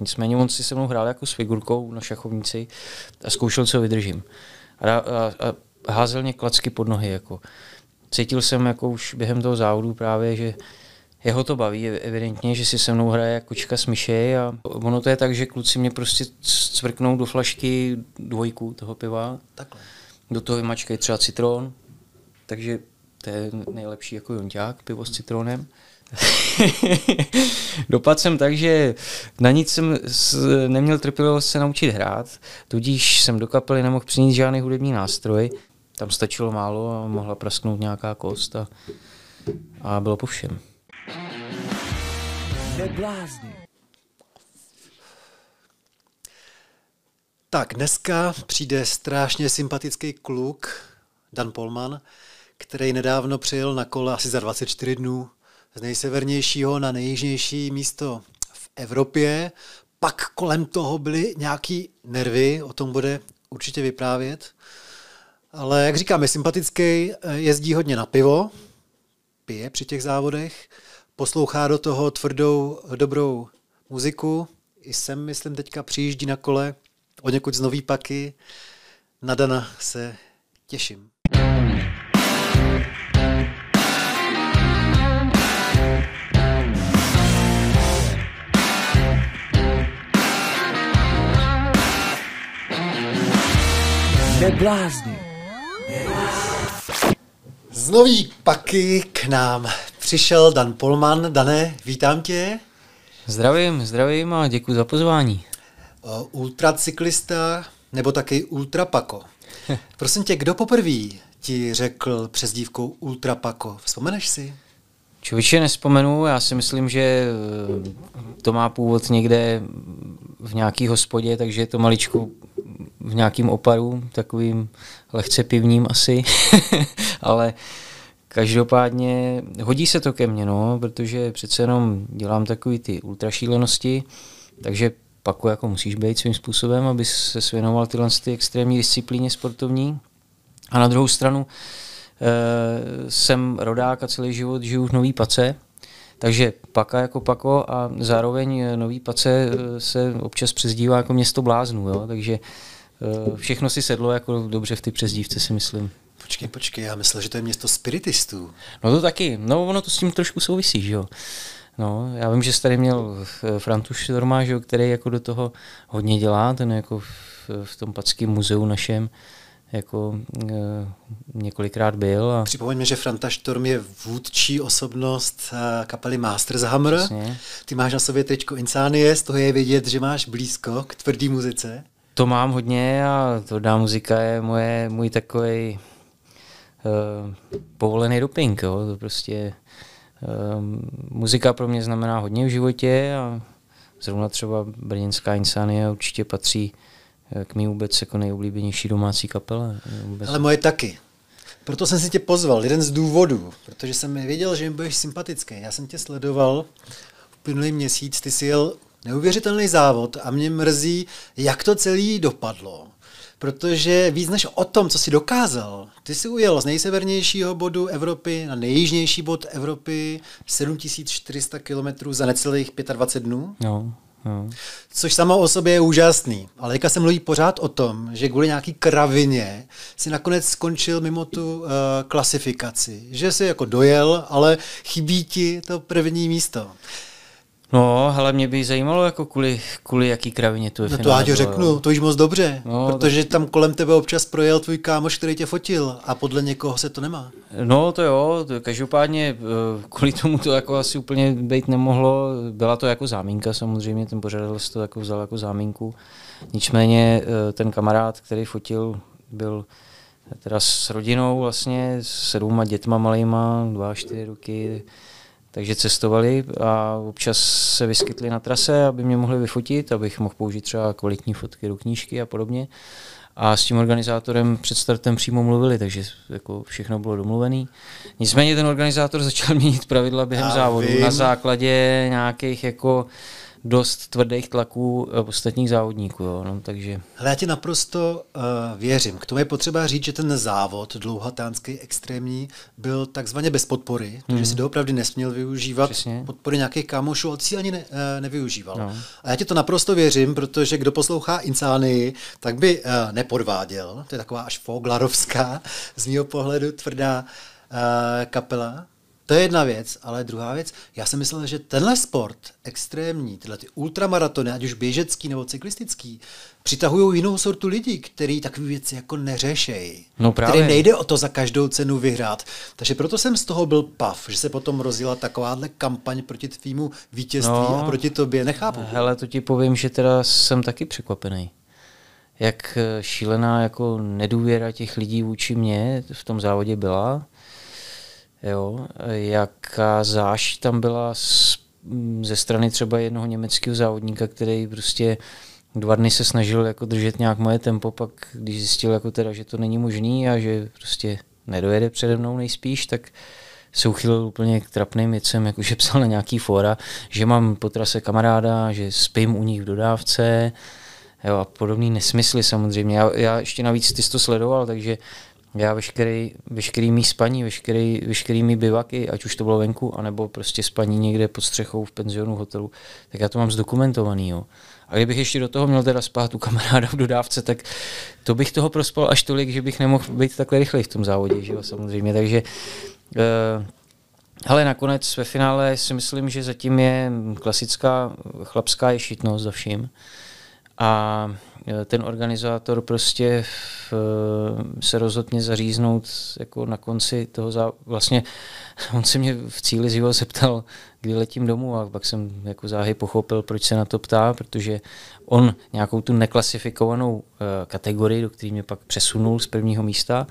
Nicméně on si se mnou hrál jako s figurkou na šachovnici a zkoušel, co vydržím. A, a, a házel mě klacky pod nohy. Jako. Cítil jsem jako už během toho závodu právě, že jeho to baví evidentně, že si se mnou hraje jako kočka s myšej a ono to je tak, že kluci mě prostě cvrknou do flašky dvojku toho piva. Takhle. Do toho vymačkají třeba citron, takže to je nejlepší jako jonťák, pivo s citronem. Dopadl jsem tak, že na nic jsem neměl trpělivost se naučit hrát, tudíž jsem do kapely nemohl přinést žádný hudební nástroj. Tam stačilo málo a mohla prasknout nějaká kost a, a bylo po všem. Tak, dneska přijde strašně sympatický kluk, Dan Polman, který nedávno přijel na kole asi za 24 dnů z nejsevernějšího na nejjižnější místo v Evropě. Pak kolem toho byly nějaký nervy, o tom bude určitě vyprávět. Ale jak říkám, je sympatický, jezdí hodně na pivo, pije při těch závodech, poslouchá do toho tvrdou, dobrou muziku. I sem, myslím, teďka přijíždí na kole o někud z nový paky. Na Dana se těším. Neblázni. Z nový paky k nám přišel Dan Polman. Dané, vítám tě. Zdravím, zdravím a děkuji za pozvání. Ultracyklista nebo taky ultrapako. Prosím tě, kdo poprvé ti řekl přezdívkou ultrapako? Vzpomeneš si? Člověče nespomenu, já si myslím, že eh, to má původ někde v nějaký hospodě, takže je to maličko v nějakým oparu, takovým lehce pivním asi, ale každopádně hodí se to ke mně, no, protože přece jenom dělám takový ty ultrašílenosti, takže pak jako musíš být svým způsobem, aby se svěnoval tyhle ty extrémní disciplíně sportovní. A na druhou stranu e, jsem rodák a celý život žiju v Nový Pace, takže Paka jako Pako a zároveň Nový Pace eh, se občas přezdívá jako město bláznů, jo? takže Eh, všechno si sedlo jako dobře v ty přezdívce, si myslím. Počkej, počkej, já myslel, že to je město spiritistů. No to taky, no ono to s tím trošku souvisí, že jo. No, já vím, že jsi tady měl Frantuš jo, který jako do toho hodně dělá, ten jako v, v tom Packém muzeu našem jako e, několikrát byl. A... Připomeňme, že Franta Štorm je vůdčí osobnost eh, kapely Masters Hammer. Jasně. Ty máš na sobě tečko Insanie, z toho je vidět, že máš blízko k tvrdý muzice. To mám hodně a tvrdá muzika je moje, můj takový uh, povolený doping. Jo. To prostě uh, muzika pro mě znamená hodně v životě a zrovna třeba Brněnská Insania určitě patří eh, k mý vůbec jako nejoblíbenější domácí kapele. Vůbec. Ale moje taky. Proto jsem si tě pozval, jeden z důvodů, protože jsem věděl, že mi budeš sympatický. Já jsem tě sledoval v plynulý měsíc, ty jsi jel neuvěřitelný závod a mě mrzí, jak to celý dopadlo. Protože víc než o tom, co si dokázal, ty si ujel z nejsevernějšího bodu Evropy na nejjižnější bod Evropy 7400 km za necelých 25 dnů. No. No. Což samo o sobě je úžasný. Ale teďka se mluví pořád o tom, že kvůli nějaký kravině si nakonec skončil mimo tu uh, klasifikaci. Že si jako dojel, ale chybí ti to první místo. No, ale mě by zajímalo, jako kvůli, kvůli jaký kravině tu je No to já ti řeknu, to již moc dobře, no, protože tam kolem tebe občas projel tvůj kámoš, který tě fotil a podle někoho se to nemá. No to jo, to každopádně eh, kvůli tomu to jako asi úplně být nemohlo, byla to jako zámínka samozřejmě, ten pořadatel to jako vzal jako zámínku. Nicméně eh, ten kamarád, který fotil, byl teda s rodinou vlastně, s dvouma dětma malýma, dva, čtyři roky, takže cestovali a občas se vyskytli na trase, aby mě mohli vyfotit, abych mohl použít třeba kvalitní fotky do knížky a podobně. A s tím organizátorem před startem přímo mluvili, takže jako všechno bylo domluvené. Nicméně ten organizátor začal měnit pravidla během Já závodu vím. na základě nějakých jako dost tvrdých tlaků eh, ostatních závodníků. Jo. No, takže... Ale já ti naprosto uh, věřím. K tomu je potřeba říct, že ten závod dlouhatánský extrémní byl takzvaně bez podpory, hmm. takže si doopravdy nesměl využívat Přesně. podpory nějakých kámošů, ale ani ne, uh, nevyužíval. No. A já ti to naprosto věřím, protože kdo poslouchá Insánii, tak by uh, nepodváděl. To je taková až foglarovská, z mého pohledu tvrdá uh, kapela. To je jedna věc, ale druhá věc, já jsem myslel, že tenhle sport extrémní, tyhle ty ultramaratony, ať už běžecký nebo cyklistický, přitahují jinou sortu lidí, který takové věci jako neřešejí. No právě. Který nejde o to za každou cenu vyhrát. Takže proto jsem z toho byl pav, že se potom rozjela takováhle kampaň proti tvýmu vítězství no, a proti tobě. Nechápu. Hele, to ti povím, že teda jsem taky překvapený jak šílená jako nedůvěra těch lidí vůči mně v tom závodě byla jo, jaká záš tam byla z, ze strany třeba jednoho německého závodníka, který prostě dva dny se snažil jako držet nějak moje tempo, pak když zjistil jako teda, že to není možný a že prostě nedojede přede mnou nejspíš, tak se uchylil úplně k trapným věcem, jakože psal na nějaký fora, že mám po trase kamaráda, že spím u nich v dodávce, jo, a podobný nesmysly samozřejmě. Já, já ještě navíc ty jsi to sledoval, takže já veškerý, veškerý mý spaní, veškerý, veškerý mý bivaky, ať už to bylo venku, anebo prostě spaní někde pod střechou v penzionu hotelu, tak já to mám zdokumentovaný. Jo. A kdybych ještě do toho měl teda spát u kamaráda v dodávce, tak to bych toho prospal až tolik, že bych nemohl být takhle rychlej v tom závodě, že jo, samozřejmě. Takže uh, ale nakonec ve finále si myslím, že zatím je klasická chlapská ješitnost za vším. A ten organizátor prostě v, e, se rozhodl mě zaříznout jako na konci toho zá... vlastně on se mě v cíli života zeptal, kdy letím domů a pak jsem jako záhy pochopil, proč se na to ptá, protože on nějakou tu neklasifikovanou uh, kategorii, do které mě pak přesunul z prvního místa,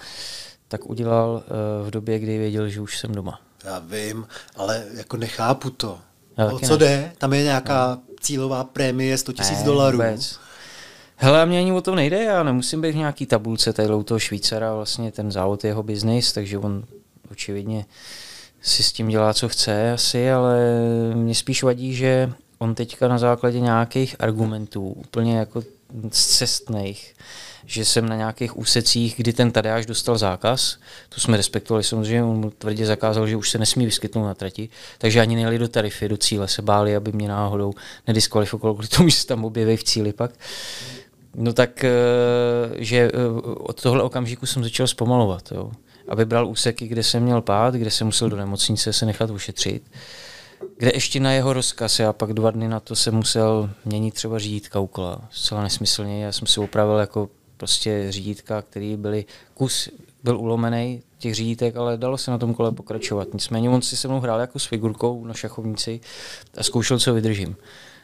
tak udělal uh, v době, kdy věděl, že už jsem doma. Já vím, ale jako nechápu to. Já o co ne. jde? Tam je nějaká no. cílová prémie 100 000 dolarů. Vůbec. Hele, mě ani o to nejde, já nemusím být v nějaký tabulce tady u toho Švýcara, vlastně ten závod je jeho biznis, takže on očividně si s tím dělá, co chce asi, ale mě spíš vadí, že on teďka na základě nějakých argumentů, úplně jako cestných, že jsem na nějakých úsecích, kdy ten Tadeáš dostal zákaz, to jsme respektovali samozřejmě, on mu tvrdě zakázal, že už se nesmí vyskytnout na trati, takže ani nejeli do tarify, do cíle, se báli, aby mě náhodou nediskvalifikoval kvůli tomu, že se tam objeví v cíli pak. No tak, eh, že eh, od tohle okamžiku jsem začal zpomalovat, jo. Aby bral úseky, kde jsem měl pád, kde jsem musel do nemocnice se nechat ušetřit, kde ještě na jeho rozkaz, já pak dva dny na to jsem musel měnit třeba řídítka u kola, zcela nesmyslně, já jsem si upravil jako prostě řídítka, který byly, kus byl ulomený těch řídítek, ale dalo se na tom kole pokračovat. Nicméně on si se mnou hrál jako s figurkou na šachovnici a zkoušel, co vydržím.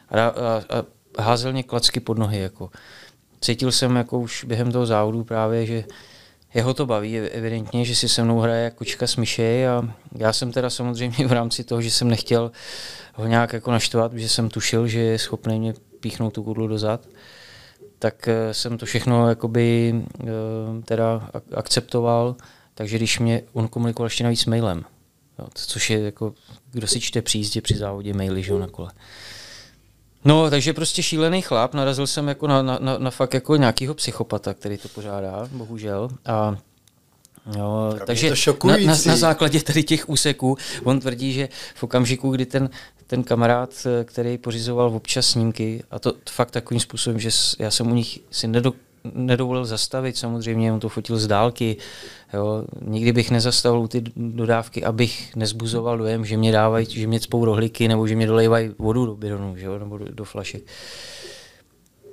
A, a, a házel mě klacky pod nohy. Jako cítil jsem jako už během toho závodu právě, že jeho to baví evidentně, že si se mnou hraje jako kočka s myšej a já jsem teda samozřejmě v rámci toho, že jsem nechtěl ho nějak jako naštvat, že jsem tušil, že je schopný mě píchnout tu kudlu dozad, tak eh, jsem to všechno jakoby eh, teda akceptoval, takže když mě on komunikoval ještě navíc mailem, což je jako, kdo si čte při jízdě při závodě maily, že na kole. No, takže prostě šílený chlap, narazil jsem jako na, na, na, na fakt jako nějakýho psychopata, který to pořádá, bohužel. A Jo, takže na, na, na základě tady těch úseků on tvrdí, že v okamžiku, kdy ten, ten kamarád, který pořizoval občas snímky, a to fakt takovým způsobem, že já jsem u nich si nedok, nedovolil zastavit, samozřejmě on to fotil z dálky, jo. nikdy bych nezastavil ty dodávky, abych nezbuzoval dojem, že mě dávají, že mě cpou rohlíky, nebo že mě dolejvají vodu do bidonu, že jo? nebo do, do flašek.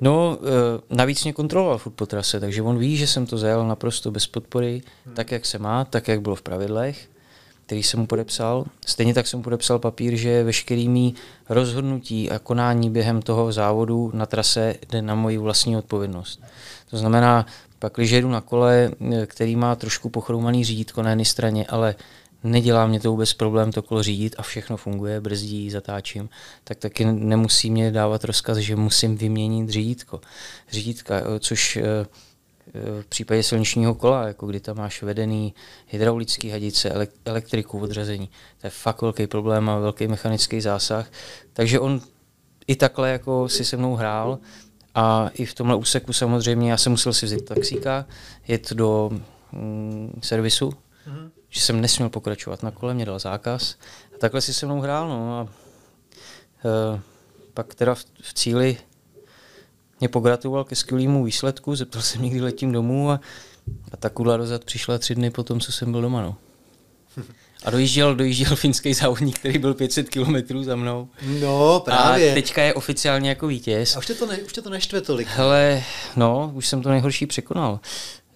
No, e, navíc mě kontroloval furt po trase, takže on ví, že jsem to zajel naprosto bez podpory, hmm. tak, jak se má, tak, jak bylo v pravidlech, který jsem mu podepsal. Stejně tak jsem mu podepsal papír, že veškerými rozhodnutí a konání během toho závodu na trase jde na moji vlastní odpovědnost. To znamená, pak, když jedu na kole, který má trošku pochroumaný řídítko na jedné straně, ale nedělá mě to vůbec problém to kolo řídit a všechno funguje, brzdí, zatáčím, tak taky nemusí mě dávat rozkaz, že musím vyměnit řídítko. Řídítka, což eh, v případě silničního kola, jako kdy tam máš vedený hydraulický hadice, elektriku, odřazení, to je fakt velký problém a velký mechanický zásah. Takže on i takhle jako si se mnou hrál a i v tomhle úseku samozřejmě já jsem musel si vzít taxíka, jet do mm, servisu, mm-hmm. že jsem nesměl pokračovat na kole, mě dal zákaz. A takhle si se mnou hrál, no a e, pak teda v, v cíli mě pogratuloval ke skvělému výsledku, zeptal jsem někdy letím domů a, a ta kudla dozad přišla tři dny po tom, co jsem byl doma. No. A dojížděl, dojížděl finský závodník, který byl 500 kilometrů za mnou. No, právě. A teďka je oficiálně jako vítěz. A už tě to, ne, už tě to neštve tolik. Hele, no, už jsem to nejhorší překonal.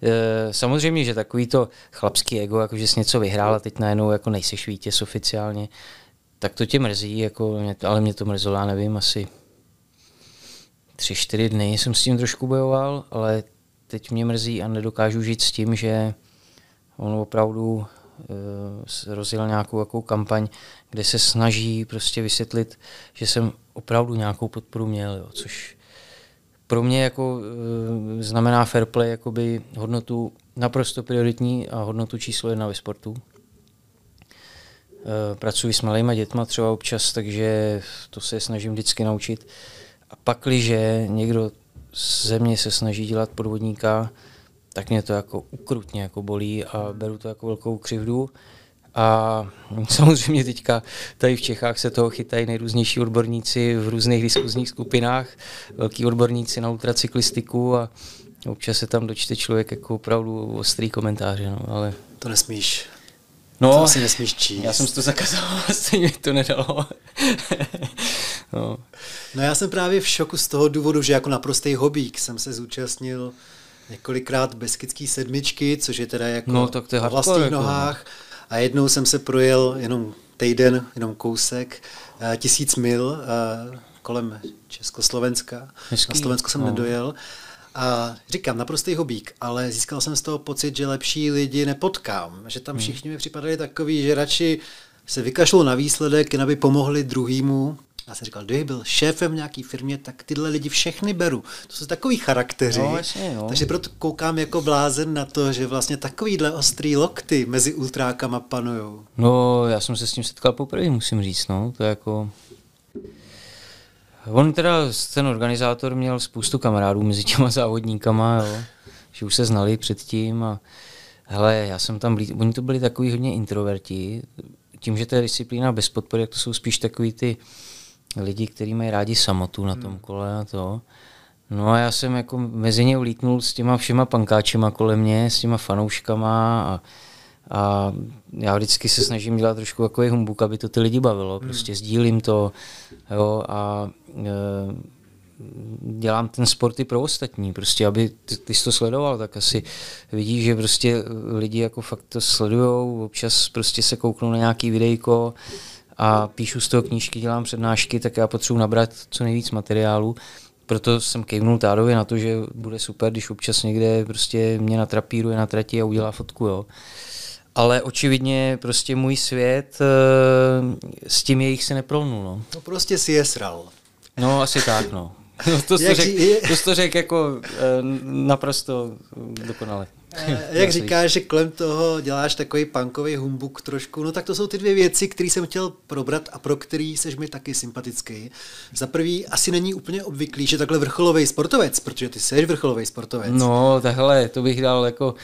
E, samozřejmě, že takový to chlapský ego, jako že jsi něco vyhrál a teď najednou jako nejseš vítěz oficiálně, tak to tě mrzí, jako, ale mě to mrzelo, já nevím, asi tři, čtyři dny jsem s tím trošku bojoval, ale teď mě mrzí a nedokážu žít s tím, že on opravdu uh, rozjel nějakou jakou kampaň, kde se snaží prostě vysvětlit, že jsem opravdu nějakou podporu měl, jo, což pro mě jako uh, znamená fair play jakoby hodnotu naprosto prioritní a hodnotu číslo jedna ve sportu. Uh, pracuji s malýma dětma třeba občas, takže to se snažím vždycky naučit. A pakliže někdo ze mě se snaží dělat podvodníka, tak mě to jako ukrutně jako bolí a beru to jako velkou křivdu. A samozřejmě teďka tady v Čechách se toho chytají nejrůznější odborníci v různých diskuzních skupinách, velký odborníci na ultracyklistiku a občas se tam dočte člověk jako opravdu ostrý komentáře, no, ale... To nesmíš. No, to asi nesmíš číst. Já jsem si to zakázal, stejně mi to nedalo. no. no já jsem právě v šoku z toho důvodu, že jako naprostý hobík jsem se zúčastnil několikrát Beskický sedmičky, což je teda jako no, tak to je na vlastních jako. nohách. A jednou jsem se projel jenom týden, jenom kousek, uh, tisíc mil uh, kolem Československa. Hezký. Na Slovensko jsem no. nedojel. A říkám, naprostý hobík, ale získal jsem z toho pocit, že lepší lidi nepotkám. Že tam hmm. všichni mi připadali takový, že radši se vykašlou na výsledek, jen aby pomohli druhýmu, já jsem říkal, kdyby byl šéfem nějaký firmě, tak tyhle lidi všechny beru. To jsou takový charakteři. No, jasně, no. Takže proto koukám jako blázen na to, že vlastně takovýhle ostrý lokty mezi ultrákama panujou. No, já jsem se s tím setkal poprvé, musím říct, no. To je jako... On teda, ten organizátor měl spoustu kamarádů mezi těma závodníkama, jo. Že už se znali předtím a hele, já jsem tam, blí... oni to byli takový hodně introverti, tím, že to je disciplína bez podpory, jak to jsou spíš takový ty lidi, kteří mají rádi samotu na tom hmm. kole a to. No a já jsem jako mezi ně ulítnul s těma všema pankáčema kolem mě, s těma fanouškama a, a já vždycky se snažím dělat trošku takový humbuk, aby to ty lidi bavilo. Hmm. Prostě sdílím to jo, a e, dělám ten sport i pro ostatní, prostě aby ty, ty jsi to sledoval, tak asi vidíš, že prostě lidi jako fakt to sledujou, občas prostě se kouknou na nějaký videjko, a píšu z toho knížky, dělám přednášky, tak já potřebuji nabrat co nejvíc materiálu. Proto jsem kejvnul Tádovi na to, že bude super, když občas někde prostě mě natrapíruje na trati a udělá fotku, jo. Ale očividně prostě můj svět eh, s tím jejich se neprolnul, no. No prostě si je sral. No asi tak, no. no to jsi to řek jako eh, naprosto dokonale. Eh, jak říkáš, že kolem toho děláš takový punkový humbuk trošku, no tak to jsou ty dvě věci, které jsem chtěl probrat a pro který seš mi taky sympatický. Za prvý, asi není úplně obvyklý, že takhle vrcholový sportovec, protože ty seš vrcholový sportovec. No, takhle, to bych dal jako,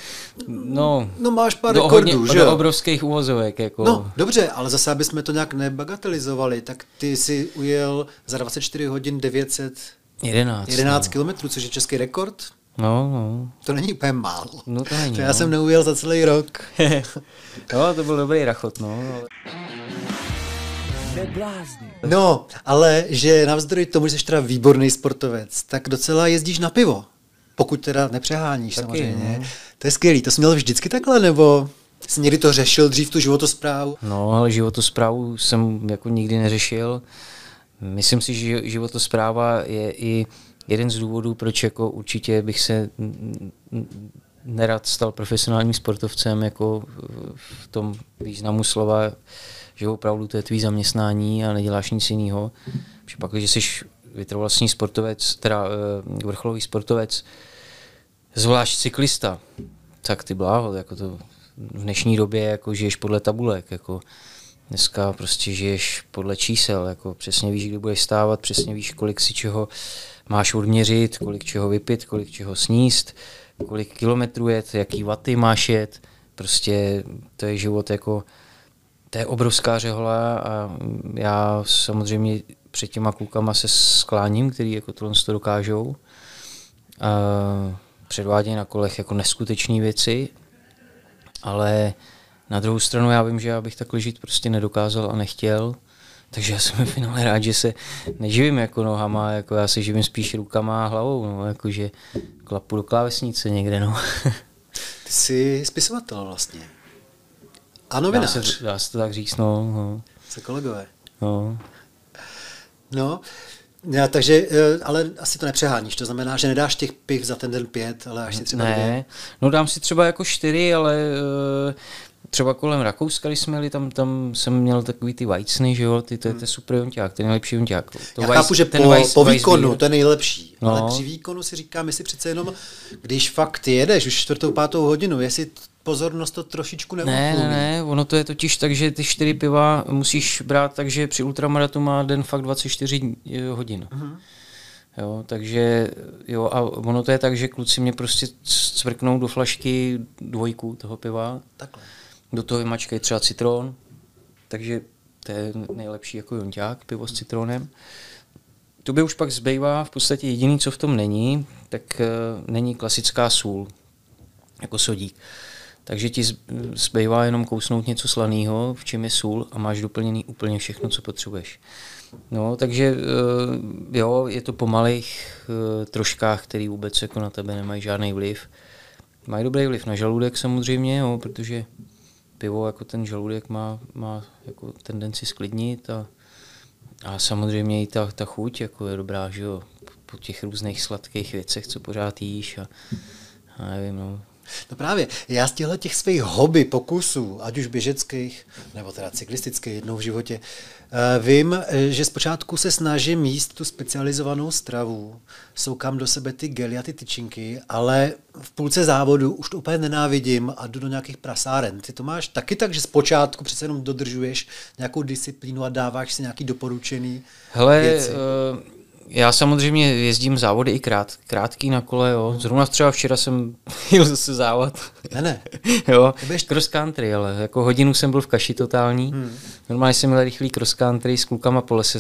no... No máš pár do rekordů, hodně, že do obrovských úvozovek, jako... No, dobře, ale zase, aby jsme to nějak nebagatelizovali, tak ty si ujel za 24 hodin 900 11, 11 no. kilometrů, což je český rekord. No, no. To není úplně málo. No to není. To já no. jsem neujel za celý rok. no, to byl dobrý rachot, no. No, ale že navzdory tomu, že jsi teda výborný sportovec, tak docela jezdíš na pivo. Pokud teda nepřeháníš Taky, samozřejmě. No. To je skvělý. To jsi měl vždycky takhle, nebo jsi někdy to řešil dřív, tu životosprávu? No, ale životosprávu jsem jako nikdy neřešil. Myslím si, že životospráva je i jeden z důvodů, proč jako určitě bych se nerad stal profesionálním sportovcem jako v tom významu slova, že opravdu to je tvý zaměstnání a neděláš nic jiného. Protože pak, když jsi vytrvalostní sportovec, teda eh, vrcholový sportovec, zvlášť cyklista, tak ty bláho, jako to v dnešní době jako žiješ podle tabulek, jako Dneska prostě žiješ podle čísel, jako přesně víš, kdy budeš stávat, přesně víš, kolik si čeho máš odměřit, kolik čeho vypít, kolik čeho sníst, kolik kilometrů jet, jaký vaty máš jet. Prostě to je život jako, to je obrovská řehola a já samozřejmě před těma klukama se skláním, který jako tohle to dokážou. Předvádějí na kolech jako neskutečné věci, ale na druhou stranu já vím, že já bych takhle žít prostě nedokázal a nechtěl, takže já jsem ve finále rád, že se neživím jako nohama, jako já se živím spíš rukama a hlavou, no, jakože klapu do klávesnice někde, no. Ty jsi spisovatel vlastně. A novinář. Dá se, dá se to tak říct, no. no. Se kolegové. No. No, já, takže, eh, ale asi to nepřeháníš, to znamená, že nedáš těch piv za ten den pět, ale až si třeba Ne, dvě. no dám si třeba jako čtyři, ale eh, třeba kolem Rakouska, když jsme jeli, tam, tam jsem měl takový ty Weizny, že jo, ty, to je ten super jonťák, ten nejlepší jonťák. To Já Weiss- chápu, že ten po, Weiss- po Weiss výkonu Beer. to je nejlepší, No. ale při výkonu si říkám, jestli přece jenom, když fakt jedeš už čtvrtou, pátou hodinu, jestli pozornost to trošičku Ne, neutlumí. ne, ne, ono to je totiž tak, že ty čtyři piva musíš brát tak, že při ultramaratonu má den fakt 24 hodin. Mhm. Jo, takže jo, a ono to je tak, že kluci mě prostě cvrknou do flašky dvojku toho piva, Takhle. Do toho vymačkají třeba citron, takže to je nejlepší jako jonťák, pivo s citronem. To by už pak zbývá v podstatě jediný, co v tom není, tak uh, není klasická sůl, jako sodík. Takže ti zbývá jenom kousnout něco slaného, v čem je sůl a máš doplněný úplně všechno, co potřebuješ. No, takže eh, jo, je to po malých eh, troškách, který vůbec jako na tebe nemají žádný vliv. Mají dobrý vliv na žaludek samozřejmě, jo, protože pivo jako ten žaludek má, má jako tendenci sklidnit a, a samozřejmě i ta, ta chuť jako je dobrá, že jo, po těch různých sladkých věcech, co pořád jíš a, a nevím, no, No právě, já z těchto těch svých hobby, pokusů, ať už běžeckých, nebo teda cyklistických jednou v životě, vím, eh, že zpočátku se snažím jíst tu specializovanou stravu, soukám do sebe ty gely a ty tyčinky, ale v půlce závodu už to úplně nenávidím a jdu do nějakých prasáren. Ty to máš taky tak, že zpočátku přece jenom dodržuješ nějakou disciplínu a dáváš si nějaký doporučený Hele, věci. eh, já samozřejmě jezdím závody i krát, krátký na kole, jo. Zrovna třeba včera jsem jel zase závod. Ne, ne. jo, budeš- cross country, ale jako hodinu jsem byl v kaši totální. Hmm. Normálně jsem měl rychlý cross country s klukama po lese.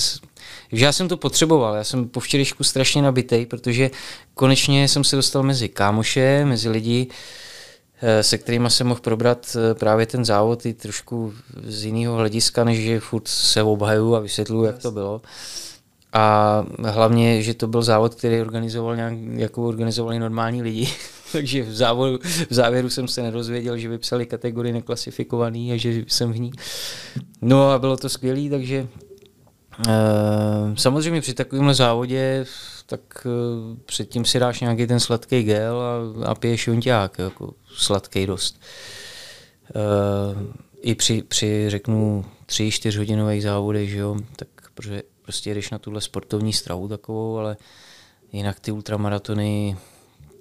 Takže já jsem to potřeboval, já jsem po včerejšku strašně nabitej, protože konečně jsem se dostal mezi kámoše, mezi lidi, eh, se kterými jsem mohl probrat eh, právě ten závod i trošku z jiného hlediska, než že furt se obhaju a vysvětluju, jak to bylo. A hlavně, že to byl závod, který organizoval nějak, jako organizovali normální lidi. Takže v, závodu, v závěru jsem se nedozvěděl, že vypsali kategorii neklasifikovaný a že jsem v ní. No a bylo to skvělé, takže e, samozřejmě při takovémhle závodě tak e, předtím si dáš nějaký ten sladký gel a, a piješ jonťák, jako sladký dost. E, I při, při řeknu tři, čtyř hodinových závodech, že jo, tak protože prostě jedeš na tuhle sportovní stravu takovou, ale jinak ty ultramaratony,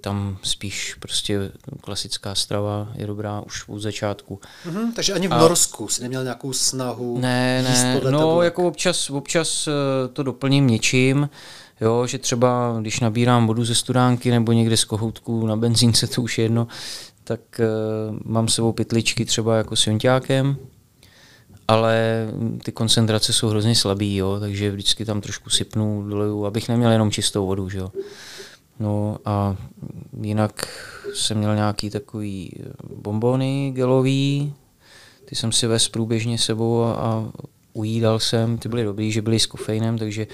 tam spíš prostě klasická strava je dobrá už od začátku. Mhm, takže ani v Norsku si neměl nějakou snahu Ne, ne, podle no tabulek. jako občas, občas eh, to doplním něčím, jo, že třeba když nabírám vodu ze studánky nebo někde z kohoutku na benzínce, to už je jedno, tak uh, mám s sebou pytličky třeba jako s jonťákem, ale ty koncentrace jsou hrozně slabý, jo, takže vždycky tam trošku sypnu, doleju, abych neměl jenom čistou vodu, že jo. No a jinak jsem měl nějaký takový bombony gelový, ty jsem si vez průběžně sebou a, a ujídal jsem, ty byly dobrý, že byly s kofeinem, takže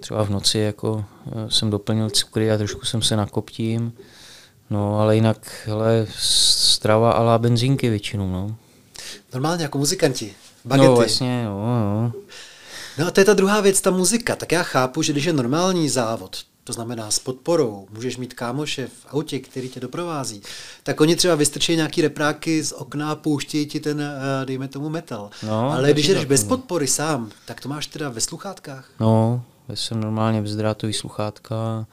třeba v noci jako eh, jsem doplnil cukry a trošku jsem se nakoptím. No, ale jinak, hele, strava a la benzínky většinou, no. Normálně jako muzikanti. Bagety. No, vlastně, no, no. No a to je ta druhá věc, ta muzika. Tak já chápu, že když je normální závod, to znamená s podporou, můžeš mít kámoše v autě, který tě doprovází, tak oni třeba vystrčí nějaký repráky z okna a pouštějí ti ten, eh, dejme tomu, metal. No, Ale když jdeš bez no. podpory sám, tak to máš teda ve sluchátkách. No, já jsem normálně bezdrátový sluchátka.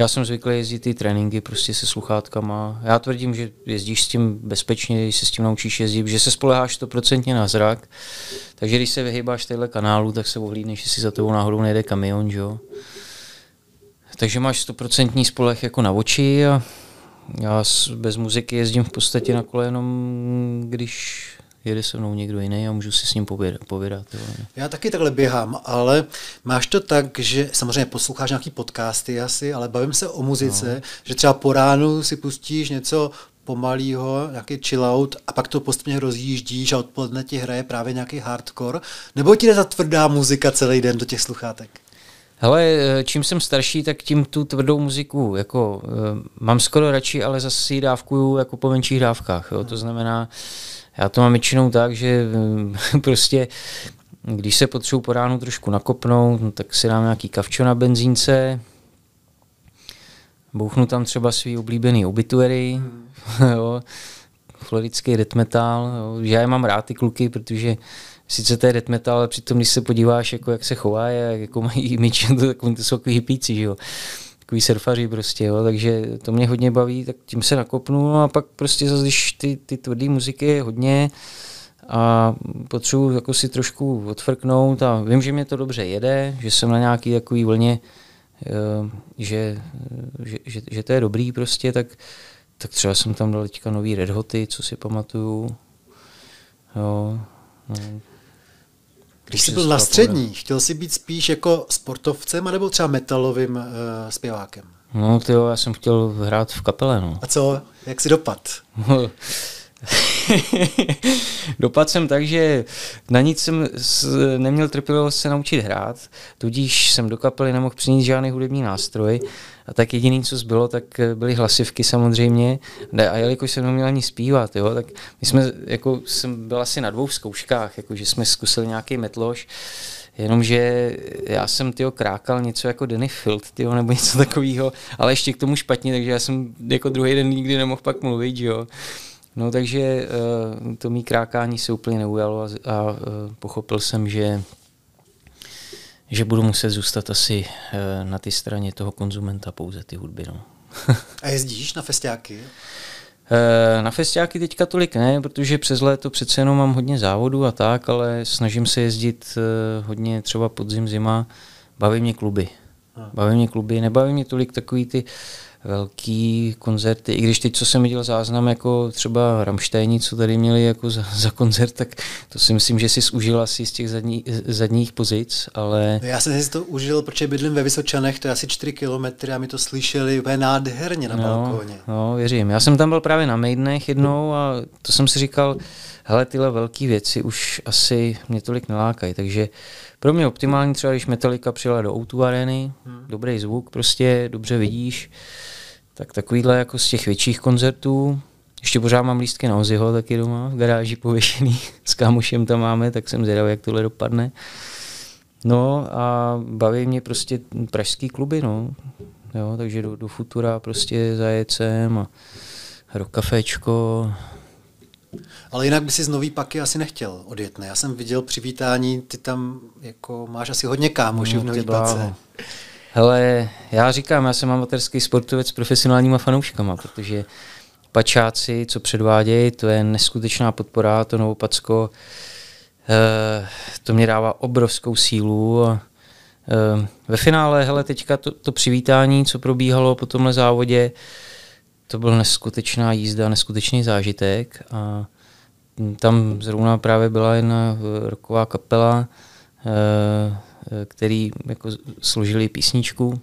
Já jsem zvyklý jezdit ty tréninky prostě se sluchátkama. Já tvrdím, že jezdíš s tím bezpečně, když se s tím naučíš jezdit, že se spoleháš stoprocentně na zrak. Takže když se vyhýbáš téhle kanálu, tak se ohlídneš, jestli za tebou náhodou nejde kamion, jo. Takže máš stoprocentní spolech jako na oči a já bez muziky jezdím v podstatě na kole jenom, když jede se mnou někdo jiný a můžu si s ním povědat. povědat jo. Já taky takhle běhám, ale máš to tak, že samozřejmě posloucháš nějaký podcasty asi, ale bavím se o muzice, no. že třeba po ránu si pustíš něco pomalýho, nějaký chillout a pak to postupně rozjíždíš a odpoledne ti hraje právě nějaký hardcore, nebo ti jde ta tvrdá muzika celý den do těch sluchátek? Hele, čím jsem starší, tak tím tu tvrdou muziku jako uh, mám skoro radši, ale zase ji dávkuju jako po menších dávkách. Jo? To znamená, já to mám většinou tak, že uh, prostě když se potřebuji po ránu trošku nakopnout, no, tak si dám nějaký kavčo na benzínce, bouchnu tam třeba svý oblíbený obituary, mm. jo, florický death metal, jo, že já je mám rád ty kluky, protože sice to je death metal, ale přitom, když se podíváš, jako, jak se chová, jak jako mají image, tak oni to jsou takový hippíci, že jo. Takový surfaři prostě, jo, takže to mě hodně baví, tak tím se nakopnu a pak prostě zase, když ty, ty tvrdé muziky je hodně a potřebuji jako si trošku odfrknout a vím, že mě to dobře jede, že jsem na nějaký takový vlně, eh, že, že, že, že to je dobrý prostě, tak, tak třeba jsem tam dal teďka nový Red Hoty, co si pamatuju. Jo, no, když jsi byl na střední, chtěl jsi být spíš jako sportovcem, anebo třeba metalovým uh, zpěvákem? No, ty jo, já jsem chtěl hrát v kapele, no. A co? Jak jsi dopad? Dopad jsem tak, že na nic jsem neměl trpělivost se naučit hrát, tudíž jsem do kapely nemohl přinést žádný hudební nástroj a tak jediný, co zbylo, tak byly hlasivky samozřejmě a jelikož jsem neměl ani zpívat, jo, tak my jsme, jako jsem byl asi na dvou zkouškách, jako že jsme zkusili nějaký metlož, Jenomže já jsem tyho krákal něco jako Danny Field, tyho, nebo něco takového, ale ještě k tomu špatně, takže já jsem jako druhý den nikdy nemohl pak mluvit, jo. No takže uh, to mý krákání se úplně neujalo a, a uh, pochopil jsem, že že budu muset zůstat asi uh, na té straně toho konzumenta pouze ty hudby. No. a jezdíš na festiáky? Na festiáky teďka tolik ne, protože přes léto přece jenom mám hodně závodů a tak, ale snažím se jezdit hodně třeba podzim, zima. Baví mě kluby. Baví mě kluby, nebaví mě tolik takový ty uh, velký koncerty, i když teď, co jsem viděl záznam, jako třeba Ramštejni, co tady měli jako za, za koncert, tak to si myslím, že si užil asi z těch zadní, zadních pozic, ale... No já jsem si to užil, protože bydlím ve Vysočanech, to je asi 4 kilometry a mi to slyšeli úplně nádherně na no, balkóně. No, věřím. Já jsem tam byl právě na Maidenech jednou a to jsem si říkal, hele, tyhle velké věci už asi mě tolik nelákají, takže pro mě optimální třeba, když Metallica přijela do o areny, hmm. dobrý zvuk, prostě dobře vidíš, tak takovýhle jako z těch větších koncertů, ještě pořád mám lístky na Oziho taky doma v garáži pověšený, s kámošem tam máme, tak jsem zvědavý, jak tohle dopadne. No a baví mě prostě pražský kluby, no. Jo, takže do, do Futura prostě zajet sem a rokafečko, ale jinak by si z Nový Paky asi nechtěl odjet, ne? Já jsem viděl přivítání, ty tam jako máš asi hodně kámošů no, v Nový Pace. Hele, já říkám, já jsem amatérský sportovec s profesionálníma fanouškama, protože pačáci, co předvádějí, to je neskutečná podpora, to Novopacko, eh, to mě dává obrovskou sílu. A, eh, ve finále, hele, teďka to, to přivítání, co probíhalo po tomhle závodě, to byl neskutečná jízda, neskutečný zážitek a tam zrovna právě byla jedna roková kapela, eh, který jako složili písničku.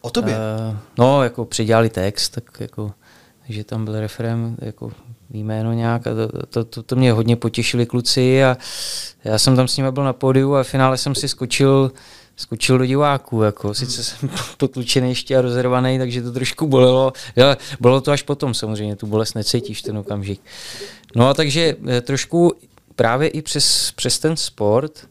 O tobě? Uh, no, jako předělali text, tak jako, že tam byl referém, jako jméno nějak a to, to, to, to mě hodně potěšili kluci a já jsem tam s nimi byl na pódiu a v finále jsem si skočil skočil do diváků, jako sice jsem potlučený ještě a rozervaný, takže to trošku bolelo, ale bylo to až potom samozřejmě, tu bolest necítíš ten okamžik. No a takže eh, trošku právě i přes, přes ten sport eh,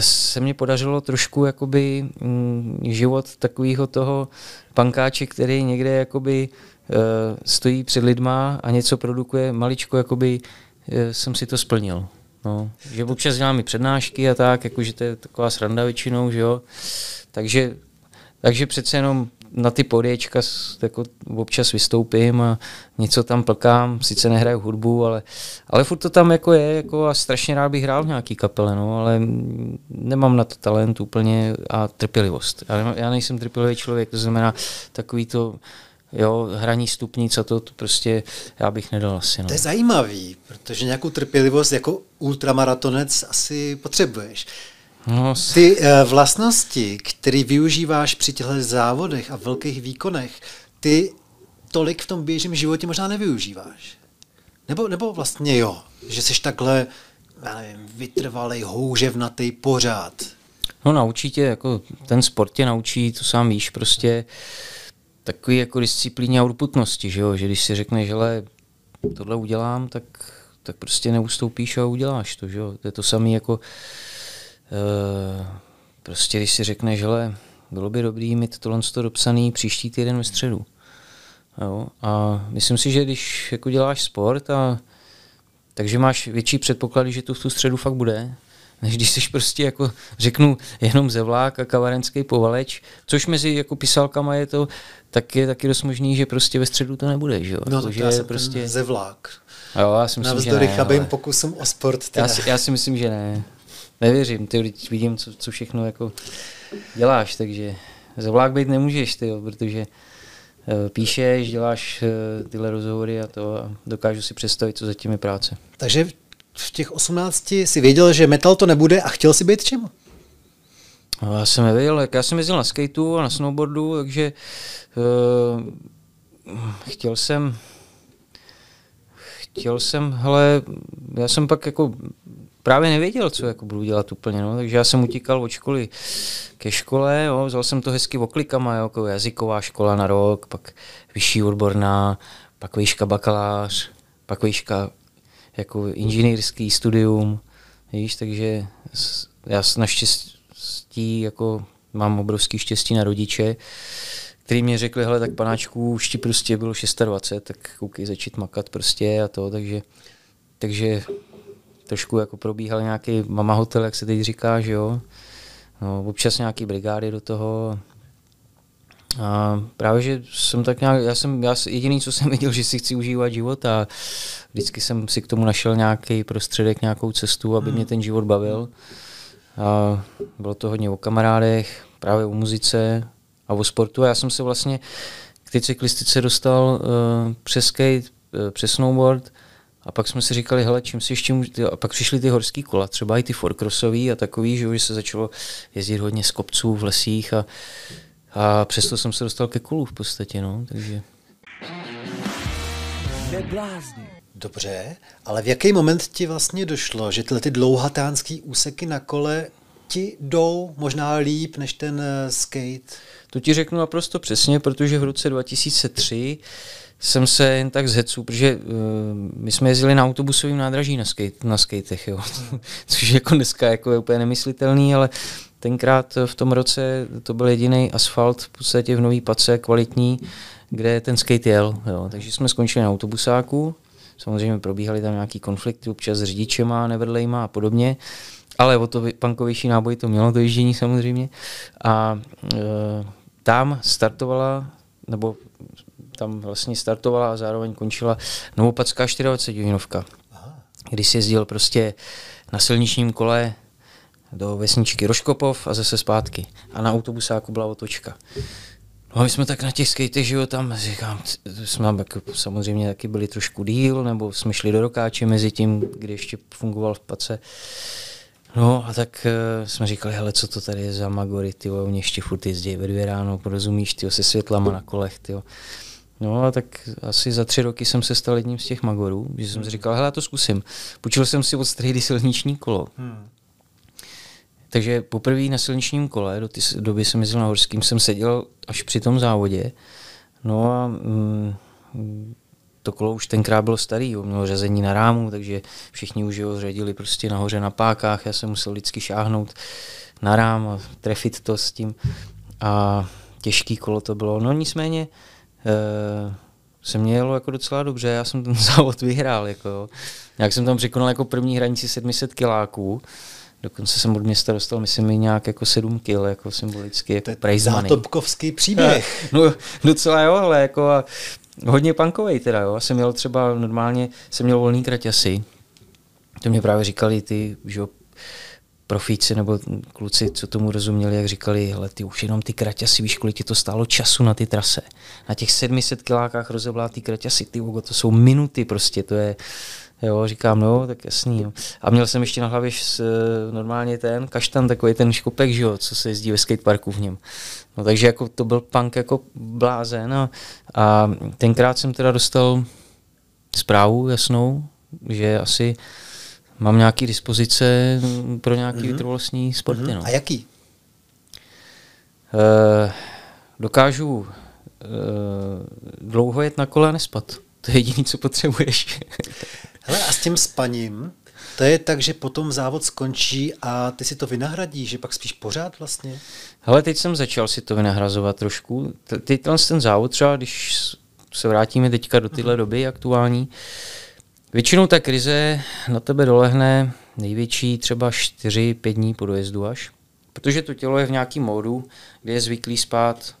se mně podařilo trošku jakoby mm, život takového toho pankáče, který někde jakoby eh, stojí před lidma a něco produkuje, maličko jakoby jsem si to splnil. No, že občas dělám i přednášky a tak, jakože to je taková sranda většinou, že jo. Takže takže přece jenom na ty podječka jako občas vystoupím a něco tam plkám, sice nehraju hudbu, ale, ale furt to tam jako je jako a strašně rád bych hrál v nějaký kapele, no, ale nemám na to talent úplně a trpělivost. Já, já nejsem trpělivý člověk, to znamená takový to, jo, hraní stupnic a to, to prostě já bych nedal asi. No. To je zajímavý, protože nějakou trpělivost jako ultramaratonec asi potřebuješ. No, Ty uh, vlastnosti, které využíváš při těchto závodech a velkých výkonech, ty tolik v tom běžném životě možná nevyužíváš. Nebo, nebo vlastně jo, že jsi takhle, já nevím, vytrvalej, houževnatý pořád. No naučí tě, jako ten sport tě naučí, to sám víš, prostě takový jako disciplíně a urputnosti, že jo, že když si řekneš, že tohle udělám, tak, tak prostě neustoupíš a uděláš to, že jo. To je to samé jako Eh, prostě když si řekne, že bylo by dobrý mít tohle dopsaný příští týden ve středu. Jo? A myslím si, že když jako děláš sport, a, takže máš větší předpoklady, že to v tu středu fakt bude, než když jsi prostě jako řeknu jenom zevlák a kavarenský povaleč, což mezi jako pisálkama je to, tak je taky dost možný, že prostě ve středu to nebude, že jo? No to je prostě... zevlák. Jo, já si myslím, Navzdory že ne, chabým ale... pokusům o sport. Já si, já si myslím, že ne nevěřím, ty vidím, co, co všechno jako děláš, takže za vlák být nemůžeš, ty, protože uh, píšeš, děláš uh, tyhle rozhovory a to a dokážu si představit, co zatím je práce. Takže v těch 18 si věděl, že metal to nebude a chtěl si být čím? No, já jsem nevěděl, jak já jsem jezdil na skateu a na snowboardu, takže uh, chtěl jsem chtěl jsem, hele, já jsem pak jako právě nevěděl, co jako budu dělat úplně, no. takže já jsem utíkal od školy ke škole, jo. vzal jsem to hezky oklikama, jo, jako jazyková škola na rok, pak vyšší odborná, pak výška bakalář, pak výška jako inženýrský studium, víš, takže já naštěstí jako mám obrovský štěstí na rodiče, který mě řekli, hele, tak panáčku, už ti prostě bylo 26, tak koukej začít makat prostě a to, takže, takže trošku jako probíhal nějaký mama hotel, jak se teď říká, že jo. No, občas nějaký brigády do toho. A právě, že jsem tak nějak, já jsem, já jediný, co jsem viděl, že si chci užívat život a vždycky jsem si k tomu našel nějaký prostředek, nějakou cestu, aby mě ten život bavil. A bylo to hodně o kamarádech, právě o muzice a o sportu. A já jsem se vlastně k té cyklistice dostal uh, přes skate, uh, přes snowboard, a pak jsme si říkali, hele, čím si ještě může... A pak přišly ty horský kola, třeba i ty forkrosový a takový, že, že se začalo jezdit hodně z kopců v lesích a, a přesto jsem se dostal ke kolu v podstatě, no, takže... Dobře, ale v jaký moment ti vlastně došlo, že tyhle ty dlouhatánský úseky na kole ti jdou možná líp než ten eh, skate? To ti řeknu naprosto přesně, protože v roce 2003 jsem se jen tak zhecu, protože uh, my jsme jezdili na autobusovém nádraží na, skate, na skatech, jo. což jako dneska jako je úplně nemyslitelný, ale tenkrát v tom roce to byl jediný asfalt v podstatě v Nový Pace, kvalitní, kde ten skate jel. Jo. Takže jsme skončili na autobusáku, samozřejmě probíhaly tam nějaký konflikty občas s řidičema, nevedlejma a podobně, ale o to pankovější náboj to mělo, to ježdění samozřejmě. A uh, tam startovala, nebo tam vlastně startovala a zároveň končila Novopadská 24 hodinovka, kdy si jezdil prostě na silničním kole do vesničky Roškopov a zase zpátky. A na autobusáku byla otočka. No a my jsme tak na těch skatech, že jo, tam říkám, jsme jako, samozřejmě taky byli trošku díl, nebo jsme šli do Rokáče mezi tím, kdy ještě fungoval v Pace. No a tak uh, jsme říkali, hele, co to tady je za magory, ty oni ještě furt jezdí ve dvě ráno, porozumíš, ty se světlama na kolech, ty No a tak asi za tři roky jsem se stal jedním z těch magorů, že jsem si říkal, hele, já to zkusím. Počul jsem si od strejdy silniční kolo. Hmm. Takže poprvé na silničním kole, do té doby jsem jezdil na horským, jsem seděl až při tom závodě. No a mm, to kolo už tenkrát bylo starý, jo, mělo řazení na rámu, takže všichni už ho řadili prostě nahoře na pákách, já jsem musel vždycky šáhnout na rám a trefit to s tím. A těžký kolo to bylo. No nicméně, uh, se mě jelo jako docela dobře, já jsem ten závod vyhrál. Jako, Jak jsem tam překonal jako první hranici 700 kiláků, Dokonce jsem od města dostal, myslím, i nějak jako 7 kil, jako symbolicky, jako to je zátopkovský příběh. no, docela jo, ale jako a hodně punkovej teda, jo. Jsem měl třeba normálně, jsem měl volný kraťasy. To mě právě říkali ty, že profíci nebo kluci, co tomu rozuměli, jak říkali, hele, ty už jenom ty kraťasy, víš, kolik ti to stálo času na ty trase. Na těch 700 kilákách rozeblá ty kraťasy, ty to jsou minuty prostě, to je, Jo, říkám, no, tak jasný. Jo. A měl jsem ještě na hlavě s, normálně ten kaštan, takový ten škopek, že jo, co se jezdí ve skateparku v něm. No, takže jako to byl punk jako blázen a, a tenkrát jsem teda dostal zprávu jasnou, že asi mám nějaké dispozice pro nějaký mm-hmm. vytrvalostní sporty. Mm-hmm. No. A jaký? Uh, dokážu uh, dlouho jet na kole a nespat. To je jediné, co potřebuješ. Hele, a s tím spaním, to je tak, že potom závod skončí a ty si to vynahradíš, že pak spíš pořád vlastně? Hele, teď jsem začal si to vynahrazovat trošku. Teď ten závod třeba, když se vrátíme teďka do tyhle doby aktuální, většinou ta krize na tebe dolehne největší třeba 4-5 dní po dojezdu až. Protože to tělo je v nějakém módu, kde je zvyklý spát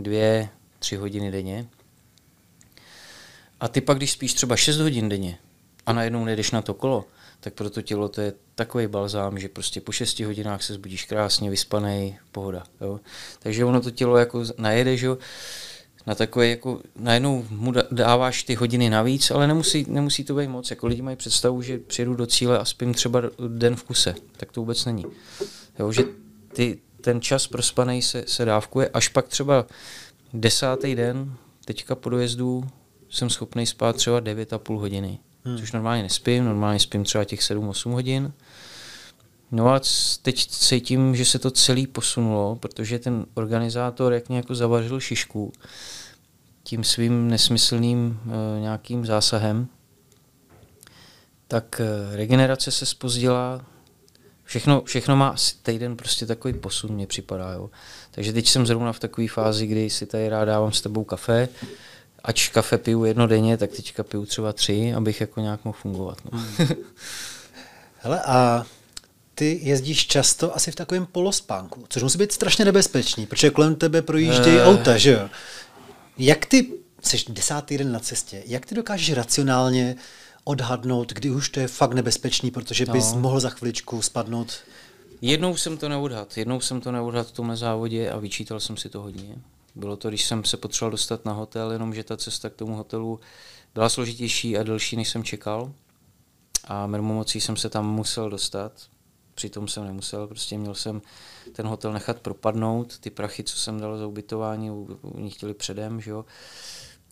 2-3 hodiny denně. A ty pak, když spíš třeba 6 hodin denně, a najednou nejdeš na to kolo, tak pro to tělo to je takový balzám, že prostě po 6 hodinách se zbudíš krásně, vyspaný, pohoda. Jo? Takže ono to tělo jako najede, že na takové jako, najednou mu dáváš ty hodiny navíc, ale nemusí, nemusí to být moc. Jako lidi mají představu, že přijedu do cíle a spím třeba den v kuse. Tak to vůbec není. Jo, že ty, ten čas prospaný se, se dávkuje, až pak třeba desátý den, teďka po dojezdu, jsem schopný spát třeba 9,5 hodiny hmm. což normálně nespím, normálně spím třeba těch 7-8 hodin. No a teď cítím, že se to celý posunulo, protože ten organizátor jak nějak zavařil šišku tím svým nesmyslným e, nějakým zásahem, tak e, regenerace se spozdila, všechno, všechno má asi týden prostě takový posun, mě připadá. Jo. Takže teď jsem zrovna v takové fázi, kdy si tady rád dávám s tebou kafe, ač kafe piju jedno denně, tak teďka piju třeba tři, abych jako nějak mohl fungovat. No. Hele, a ty jezdíš často asi v takovém polospánku, což musí být strašně nebezpečný, protože kolem tebe projíždějí uh... auta, že jo? Jak ty, jsi desátý den na cestě, jak ty dokážeš racionálně odhadnout, kdy už to je fakt nebezpečný, protože no. bys mohl za chviličku spadnout? Jednou jsem to neodhad, jednou jsem to neodhad v tomhle závodě a vyčítal jsem si to hodně. Bylo to, když jsem se potřeboval dostat na hotel, jenomže ta cesta k tomu hotelu byla složitější a delší, než jsem čekal. A mermomocí jsem se tam musel dostat, přitom jsem nemusel, prostě měl jsem ten hotel nechat propadnout, ty prachy, co jsem dal za ubytování, oni chtěli předem, že jo,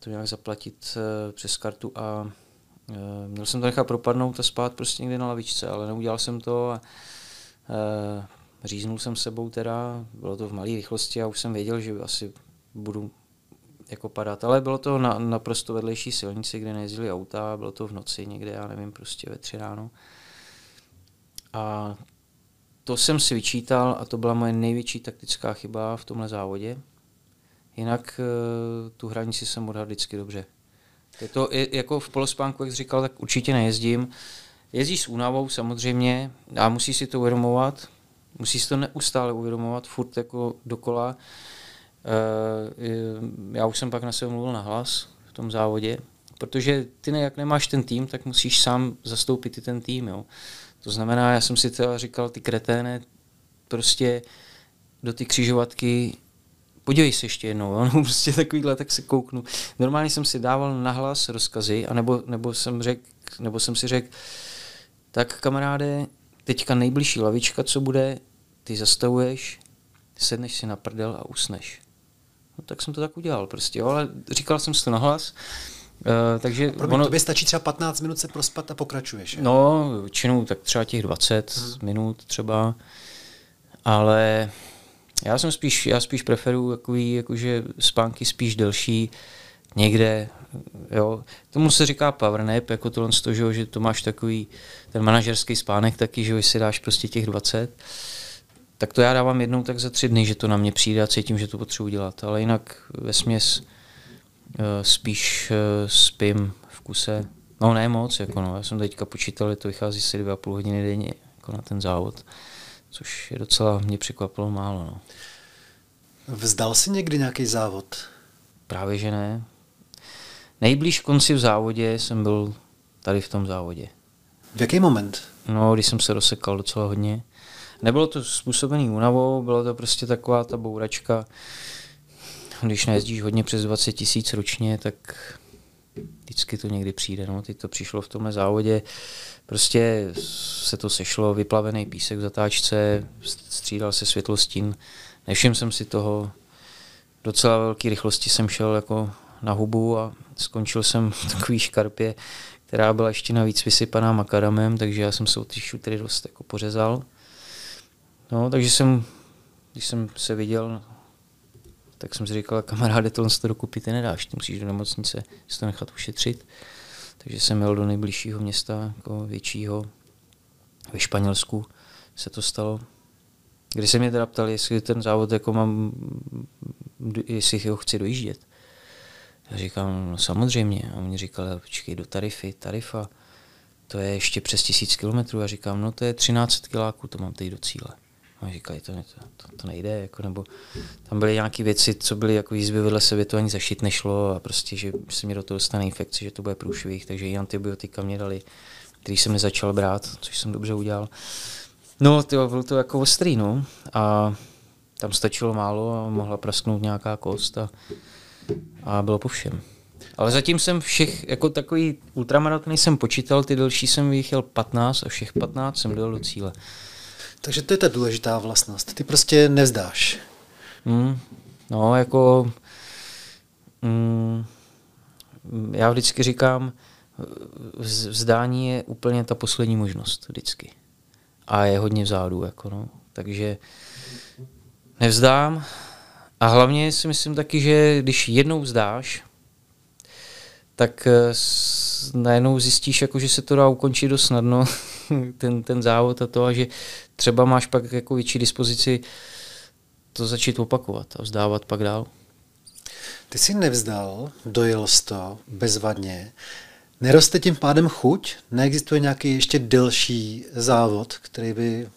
to nějak zaplatit uh, přes kartu a uh, měl jsem to nechat propadnout a spát prostě někde na lavičce, ale neudělal jsem to a uh, říznul jsem sebou teda, bylo to v malé rychlosti a už jsem věděl, že asi budu jako padat. Ale bylo to na naprosto vedlejší silnici, kde nejezdili auta, bylo to v noci někde, já nevím, prostě ve tři ráno. A to jsem si vyčítal a to byla moje největší taktická chyba v tomhle závodě. Jinak eh, tu hranici jsem odhadl vždycky dobře. Je to je, jako v polospánku, jak jsi říkal, tak určitě nejezdím. Jezdíš s únavou samozřejmě a musí si to uvědomovat. Musí si to neustále uvědomovat, furt jako dokola Eh, já už jsem pak na sebe mluvil na hlas v tom závodě, protože ty ne, jak nemáš ten tým, tak musíš sám zastoupit i ten tým. Jo. To znamená, já jsem si teda říkal, ty kreténe, prostě do ty křižovatky, podívej se ještě jednou, jo? no prostě takovýhle, tak se kouknu. Normálně jsem si dával nahlas rozkazy, anebo, nebo jsem řek, nebo jsem si řekl, tak kamaráde, teďka nejbližší lavička, co bude, ty zastavuješ, sedneš si na prdel a usneš. No, tak jsem to tak udělal prostě, jo, ale říkal jsem si to nahlas. Uh, takže Promiň, ono, tobě stačí třeba 15 minut se prospat a pokračuješ. No, většinou tak třeba těch 20 hmm. minut třeba, ale já jsem spíš, já spíš preferuji takový, jakože spánky spíš delší, někde, jo. Tomu se říká power nap, jako tohle z toho, že to máš takový ten manažerský spánek taky, že si dáš prostě těch 20 tak to já dávám jednou tak za tři dny, že to na mě přijde a cítím, že to potřebuji dělat. Ale jinak ve směs spíš uh, spím v kuse. No ne moc, jako no. já jsem teďka počítal, že to vychází si dvě a půl hodiny denně. jako na ten závod, což je docela, mě překvapilo málo. No. Vzdal jsi někdy nějaký závod? Právě, že ne. Nejblíž konci v závodě jsem byl tady v tom závodě. V jaký moment? No, když jsem se rozsekal docela hodně. Nebylo to způsobený únavou, bylo to prostě taková ta bouračka. Když nejezdíš hodně přes 20 tisíc ročně, tak vždycky to někdy přijde. No. Teď to přišlo v tomhle závodě. Prostě se to sešlo, vyplavený písek v zatáčce, střídal se světlostín. Nevšiml jsem si toho. Docela velké rychlosti jsem šel jako na hubu a skončil jsem v takový škarpě, která byla ještě navíc vysypaná makadamem, takže já jsem se od ty šutry dost jako pořezal. No, takže jsem, když jsem se viděl, tak jsem si říkal, kamaráde, tohle to dokupit ty nedáš, ty musíš do nemocnice si to nechat ušetřit. Takže jsem jel do nejbližšího města, jako většího, ve Španělsku se to stalo. Když se mě teda ptali, jestli ten závod jako mám, jestli ho chci dojíždět. Já říkám, no samozřejmě. A oni říkali, počkej, do tarify, tarifa, to je ještě přes tisíc kilometrů. Já říkám, no to je 13 kiláků, to mám teď do cíle. A říkají, to, to, to, nejde, jako, nebo tam byly nějaké věci, co byly jako jízby vedle sebe, to ani zašit nešlo a prostě, že se mi do toho dostane infekce, že to bude průšvih, takže i antibiotika mě dali, který jsem nezačal brát, což jsem dobře udělal. No, to bylo to jako ostrý, no. A tam stačilo málo a mohla prasknout nějaká kost a, a bylo po všem. Ale zatím jsem všech, jako takový ultramaratony jsem počítal, ty delší jsem vyjel 15 a všech 15 jsem dojel do cíle. Takže to je ta důležitá vlastnost. Ty prostě nevzdáš. Mm, no, jako... Mm, já vždycky říkám, vzdání je úplně ta poslední možnost vždycky. A je hodně vzadu, jako no. Takže nevzdám. A hlavně si myslím taky, že když jednou vzdáš, tak eh, najednou zjistíš, jako, že se to dá ukončit dost snadno, ten, ten závod a to, a že třeba máš pak jako větší dispozici to začít opakovat a vzdávat pak dál. Ty jsi nevzdal, dojel jsi to bezvadně. Neroste tím pádem chuť? Neexistuje nějaký ještě delší závod, který by,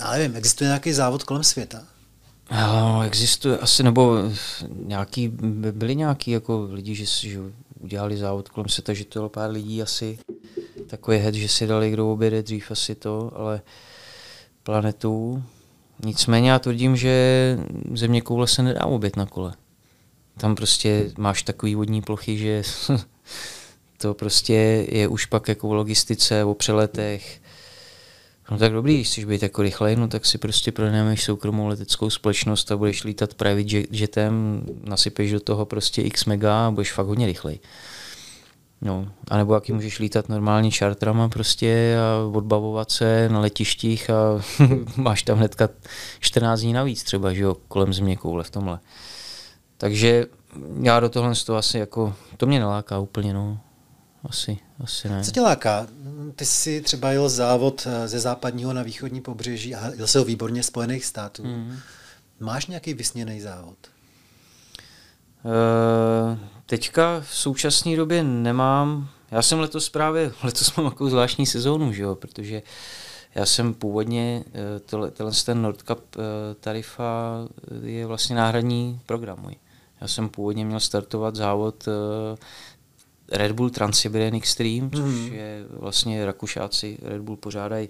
já nevím, existuje nějaký závod kolem světa? No, existuje asi, nebo nějaký, byli nějaký jako lidi, že, že udělali závod kolem světa, že to bylo pár lidí asi takový head, že si dali kdo objede dřív asi to, ale planetu. Nicméně já tvrdím, že země koule se nedá obět na kole. Tam prostě máš takový vodní plochy, že to prostě je už pak jako v logistice, o přeletech. No tak dobrý, když chceš být jako rychlej, no tak si prostě pronajmeš soukromou leteckou společnost a budeš lítat private jetem, nasypeš do toho prostě x mega a budeš fakt hodně rychlej. No, a nebo jaký můžeš lítat normálně čartrama prostě a odbavovat se na letištích a máš tam hnedka 14 dní navíc třeba, že jo, kolem země koule v tomhle. Takže já do tohle to asi jako, to mě neláká úplně, no. Asi, asi ne. Co tě láká? Ty jsi třeba jel závod eh, ze západního na východní pobřeží a jel se ho výborně Spojených států. Mm. Máš nějaký vysněný závod? Uh, teďka v současné době nemám. Já jsem letos právě, letos mám takovou zvláštní sezónu, že jo, protože já jsem původně, eh, tohle, tenhle ten Nordcup tarifa je vlastně náhradní program můj. Já jsem původně měl startovat závod Red Bull Trans-Siberian Extreme, což mm. je vlastně Rakušáci Red Bull pořádají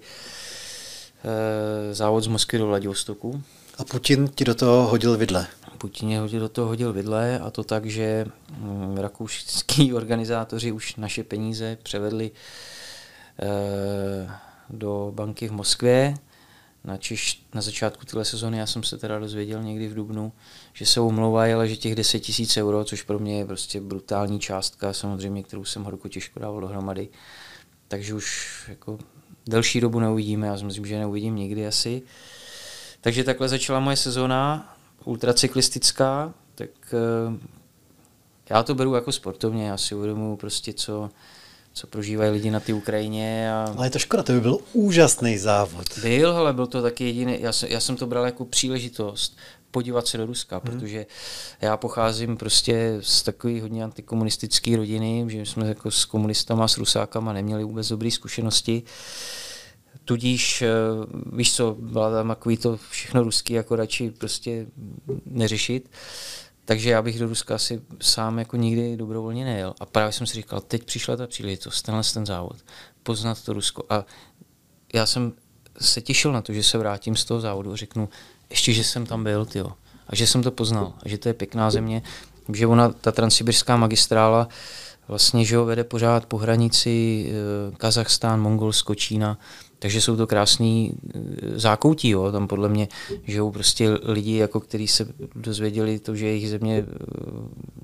e, závod z Moskvy do Vladivostoku. A Putin ti do toho hodil vidle? Putin je hodil do toho hodil vidle a to tak, že mm, rakouští organizátoři už naše peníze převedli e, do banky v Moskvě na, Češ, na začátku téhle sezóny, já jsem se teda dozvěděl někdy v Dubnu, že se umlouvají, ale že těch 10 tisíc euro, což pro mě je prostě brutální částka, samozřejmě, kterou jsem horko těžko dával dohromady, takže už jako delší dobu neuvidíme, já si myslím, že neuvidím nikdy asi. Takže takhle začala moje sezóna ultracyklistická, tak eh, já to beru jako sportovně, já si uvědomuji prostě, co, co prožívají lidi na té Ukrajině. A... Ale je to škoda, to by byl úžasný závod. Byl, ale byl to taky jediný, já jsem, já jsem to bral jako příležitost podívat se do Ruska, hmm. protože já pocházím prostě z takové hodně antikomunistické rodiny, že jsme jako s komunistama, s Rusákama neměli vůbec dobré zkušenosti. Tudíž, eh, víš co, byla tam takový to všechno ruský, jako radši prostě neřešit. Takže já bych do Ruska asi sám jako nikdy dobrovolně nejel. A právě jsem si říkal, teď přišla ta příležitost, tenhle ten závod, poznat to Rusko. A já jsem se těšil na to, že se vrátím z toho závodu a řeknu, ještě, že jsem tam byl, tyjo, a že jsem to poznal, a že to je pěkná země, že ona, ta transsibirská magistrála, vlastně, že ho vede pořád po hranici eh, Kazachstán, Mongolsko, Čína, takže jsou to krásný eh, zákoutí, jo. tam podle mě žijou prostě lidi, jako kteří se dozvěděli to, že jejich země eh,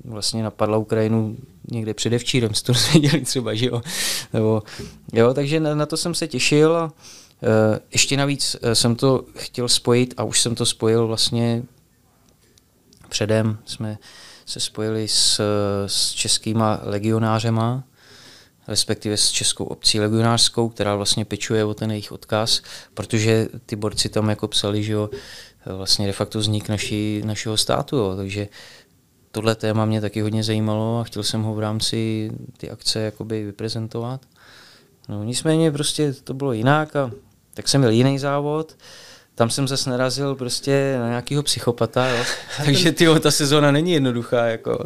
vlastně napadla Ukrajinu někde předevčírem, to dozvěděli třeba, že jo. Nebo, jo takže na, na to jsem se těšil a Eh, ještě navíc jsem to chtěl spojit a už jsem to spojil vlastně předem. Jsme se spojili s, s českýma legionářema, respektive s českou obcí legionářskou, která vlastně pečuje o ten jejich odkaz, protože ty borci tam jako psali, že jo, vlastně de facto vznik naší, našeho státu, jo, takže tohle téma mě taky hodně zajímalo a chtěl jsem ho v rámci ty akce jakoby vyprezentovat. No, nicméně prostě to bylo jinak a tak jsem měl jiný závod, tam jsem zase narazil prostě na nějakého psychopata, jo. takže ty ta sezóna není jednoduchá. Jako.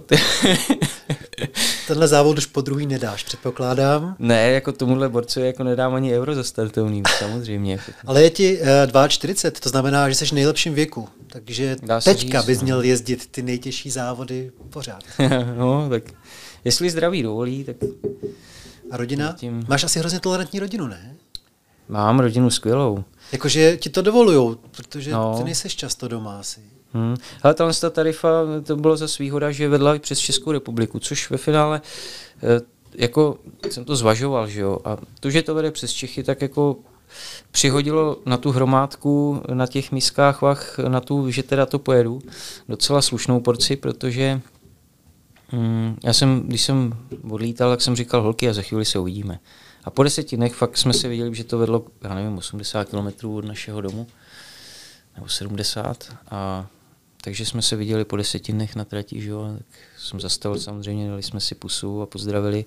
Tenhle závod už po druhý nedáš, předpokládám. Ne, jako tomuhle borcu jako nedám ani euro za startovný, samozřejmě. Ale je ti uh, 42, to znamená, že jsi v nejlepším věku, takže teďka říct, bys no. měl jezdit ty nejtěžší závody pořád. no, tak jestli zdraví dovolí, tak... A rodina? Tím... Máš asi hrozně tolerantní rodinu, ne? Mám rodinu skvělou. Jakože ti to dovolujou, protože no. ty nejseš často doma asi. Hmm. Ale ta tarifa, to bylo za výhoda, že vedla i přes Českou republiku, což ve finále eh, jako jsem to zvažoval, že jo, a to, že to vede přes Čechy, tak jako přihodilo na tu hromádku, na těch miskách vach, na tu, že teda to pojedu, docela slušnou porci, protože hmm, já jsem, když jsem odlítal, tak jsem říkal holky a za chvíli se uvidíme. A po deseti dnech fakt jsme se viděli, že to vedlo, já nevím, 80 km od našeho domu, nebo 70. A takže jsme se viděli po deseti dnech na trati, že jo, tak jsem zastavil samozřejmě, dali jsme si pusu a pozdravili,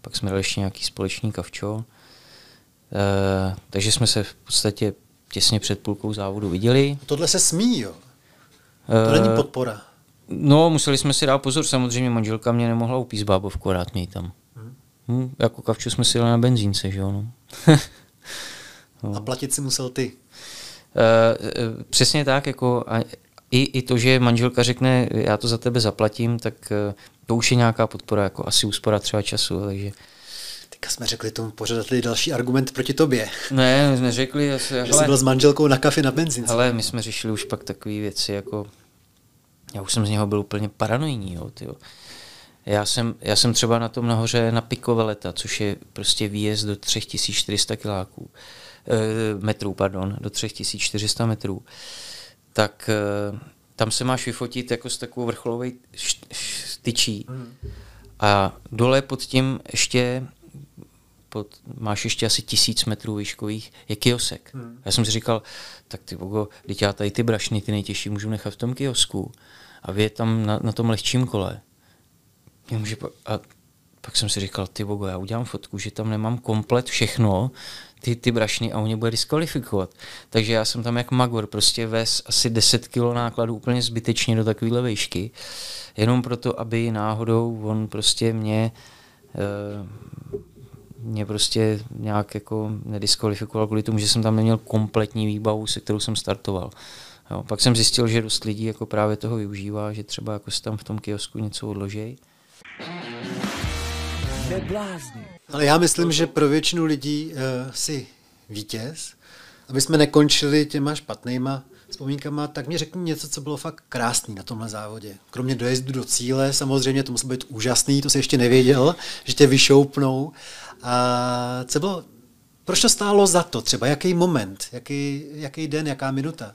pak jsme dali ještě nějaký společný kavčo. E, takže jsme se v podstatě těsně před půlkou závodu viděli. Tohle se smí, jo? To není podpora. No, museli jsme si dát pozor, samozřejmě manželka mě nemohla upíst bábovku, rád mě tam. Hm, jako kavču jsme si jeli na benzínce, že jo. No. no. A platit si musel ty? Uh, přesně tak, jako a i, i to, že manželka řekne, já to za tebe zaplatím, tak uh, to už je nějaká podpora, jako asi úspora třeba času, takže Teďka jsme řekli tomu pořadateli další argument proti tobě. Ne, jsme řekli. Že jsi byl s manželkou na kafe na benzínce. Ale my jsme řešili už pak takové věci, jako já už jsem z něho byl úplně paranoidní, jo, tyjo. Já jsem, já jsem třeba na tom nahoře na Pikoveleta, což je prostě výjezd do 3400 kiláků, eh, metrů, pardon, do 3400 metrů, tak eh, tam se máš vyfotit jako s takovou vrcholovou tyčí. Hmm. A dole pod tím ještě pod, máš ještě asi tisíc metrů výškových, je kiosek. Hmm. Já jsem si říkal, tak ty bogo, teď já tady ty brašny, ty nejtěžší, můžu nechat v tom kiosku a vy je tam na, na tom lehčím kole. Jenomže a pak jsem si říkal, ty bogo, já udělám fotku, že tam nemám komplet všechno, ty, ty brašny a on mě bude diskvalifikovat. Takže já jsem tam jak magor, prostě ves asi 10 kg nákladu úplně zbytečně do takovéhle vejšky, jenom proto, aby náhodou on prostě mě e, mě prostě nějak jako nediskvalifikoval kvůli tomu, že jsem tam neměl kompletní výbavu, se kterou jsem startoval. Jo, pak jsem zjistil, že dost lidí jako právě toho využívá, že třeba jako si tam v tom kiosku něco odloží Neblázni. Ale já myslím, že pro většinu lidí uh, si vítěz. Aby jsme nekončili těma špatnýma vzpomínkama, tak mi řekni něco, co bylo fakt krásný na tomhle závodě. Kromě dojezdu do cíle, samozřejmě to muselo být úžasný, to se ještě nevěděl, že tě vyšoupnou. A co bylo, proč to stálo za to třeba? Jaký moment, jaký, jaký den, jaká minuta?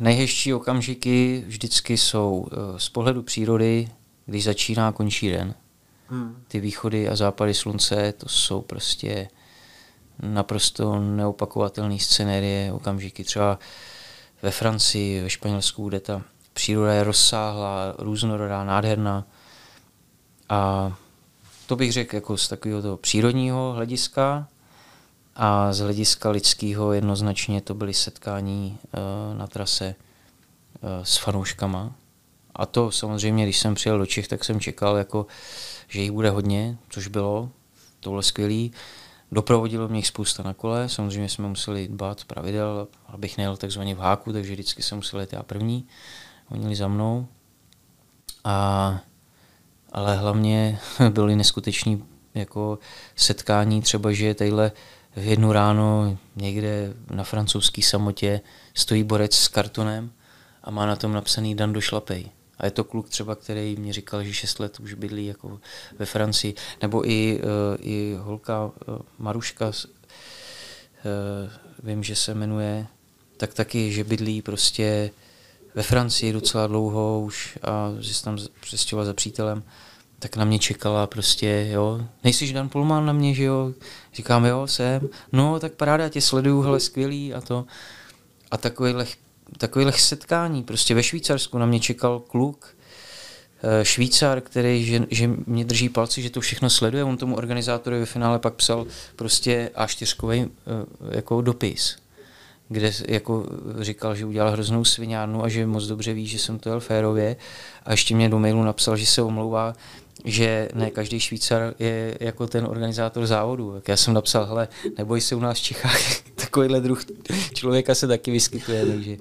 Nejhezčí okamžiky vždycky jsou eh, z pohledu přírody, když začíná a končí den. Ty východy a západy slunce, to jsou prostě naprosto neopakovatelné scenérie, okamžiky. Třeba ve Francii, ve Španělsku, kde ta příroda je rozsáhlá, různorodá, nádherná. A to bych řekl jako z takového toho přírodního hlediska. a z hlediska lidského jednoznačně to byly setkání uh, na trase uh, s fanouškama. A to samozřejmě, když jsem přijel do Čech, tak jsem čekal, jako, že jich bude hodně, což bylo, to bylo skvělý. Doprovodilo mě jich spousta na kole, samozřejmě jsme museli dbát pravidel, abych nejel takzvaně v háku, takže vždycky jsem musel jít já první. Oni jeli za mnou. A, ale hlavně byly neskuteční jako setkání, třeba, že tadyhle v jednu ráno někde na francouzské samotě stojí borec s kartonem a má na tom napsaný Dan do šlapej. A je to kluk třeba, který mě říkal, že 6 let už bydlí jako ve Francii. Nebo i, uh, i holka uh, Maruška, uh, vím, že se jmenuje, tak taky, že bydlí prostě ve Francii docela dlouho už a že se tam přestěhoval za přítelem, tak na mě čekala prostě, jo, nejsi Dan Pullman na mě, že jo, říkám, jo, jsem, no, tak paráda, tě sleduju, hele, skvělý a to. A takovýhle takových setkání. Prostě ve Švýcarsku na mě čekal kluk, eh, Švýcar, který, že, že mě drží palci, že to všechno sleduje. On tomu organizátorovi ve finále pak psal prostě A4 eh, jako dopis, kde jako říkal, že udělal hroznou sviňárnu a že moc dobře ví, že jsem to jel férově. A ještě mě do mailu napsal, že se omlouvá, že ne každý Švýcar je jako ten organizátor závodu. Tak já jsem napsal, hele, neboj se u nás v Čechách, takovýhle druh člověka se taky vyskytuje. Takže.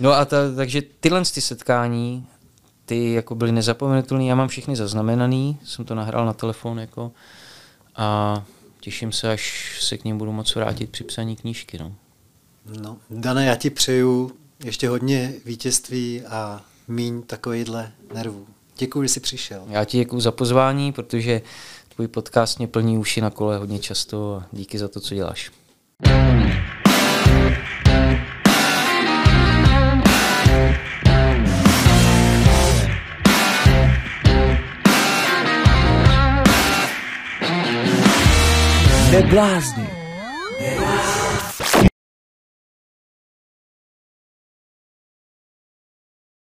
No a ta, takže tyhle ty setkání, ty jako byly nezapomenutelné, já mám všechny zaznamenaný, jsem to nahrál na telefon jako a těším se, až se k ním budu moc vrátit při psaní knížky. No. No, Dane, já ti přeju ještě hodně vítězství a míň takovýhle nervů. Děkuji, že jsi přišel. Já ti děkuji za pozvání, protože tvůj podcast mě plní uši na kole hodně často a díky za to, co děláš. Neblázni.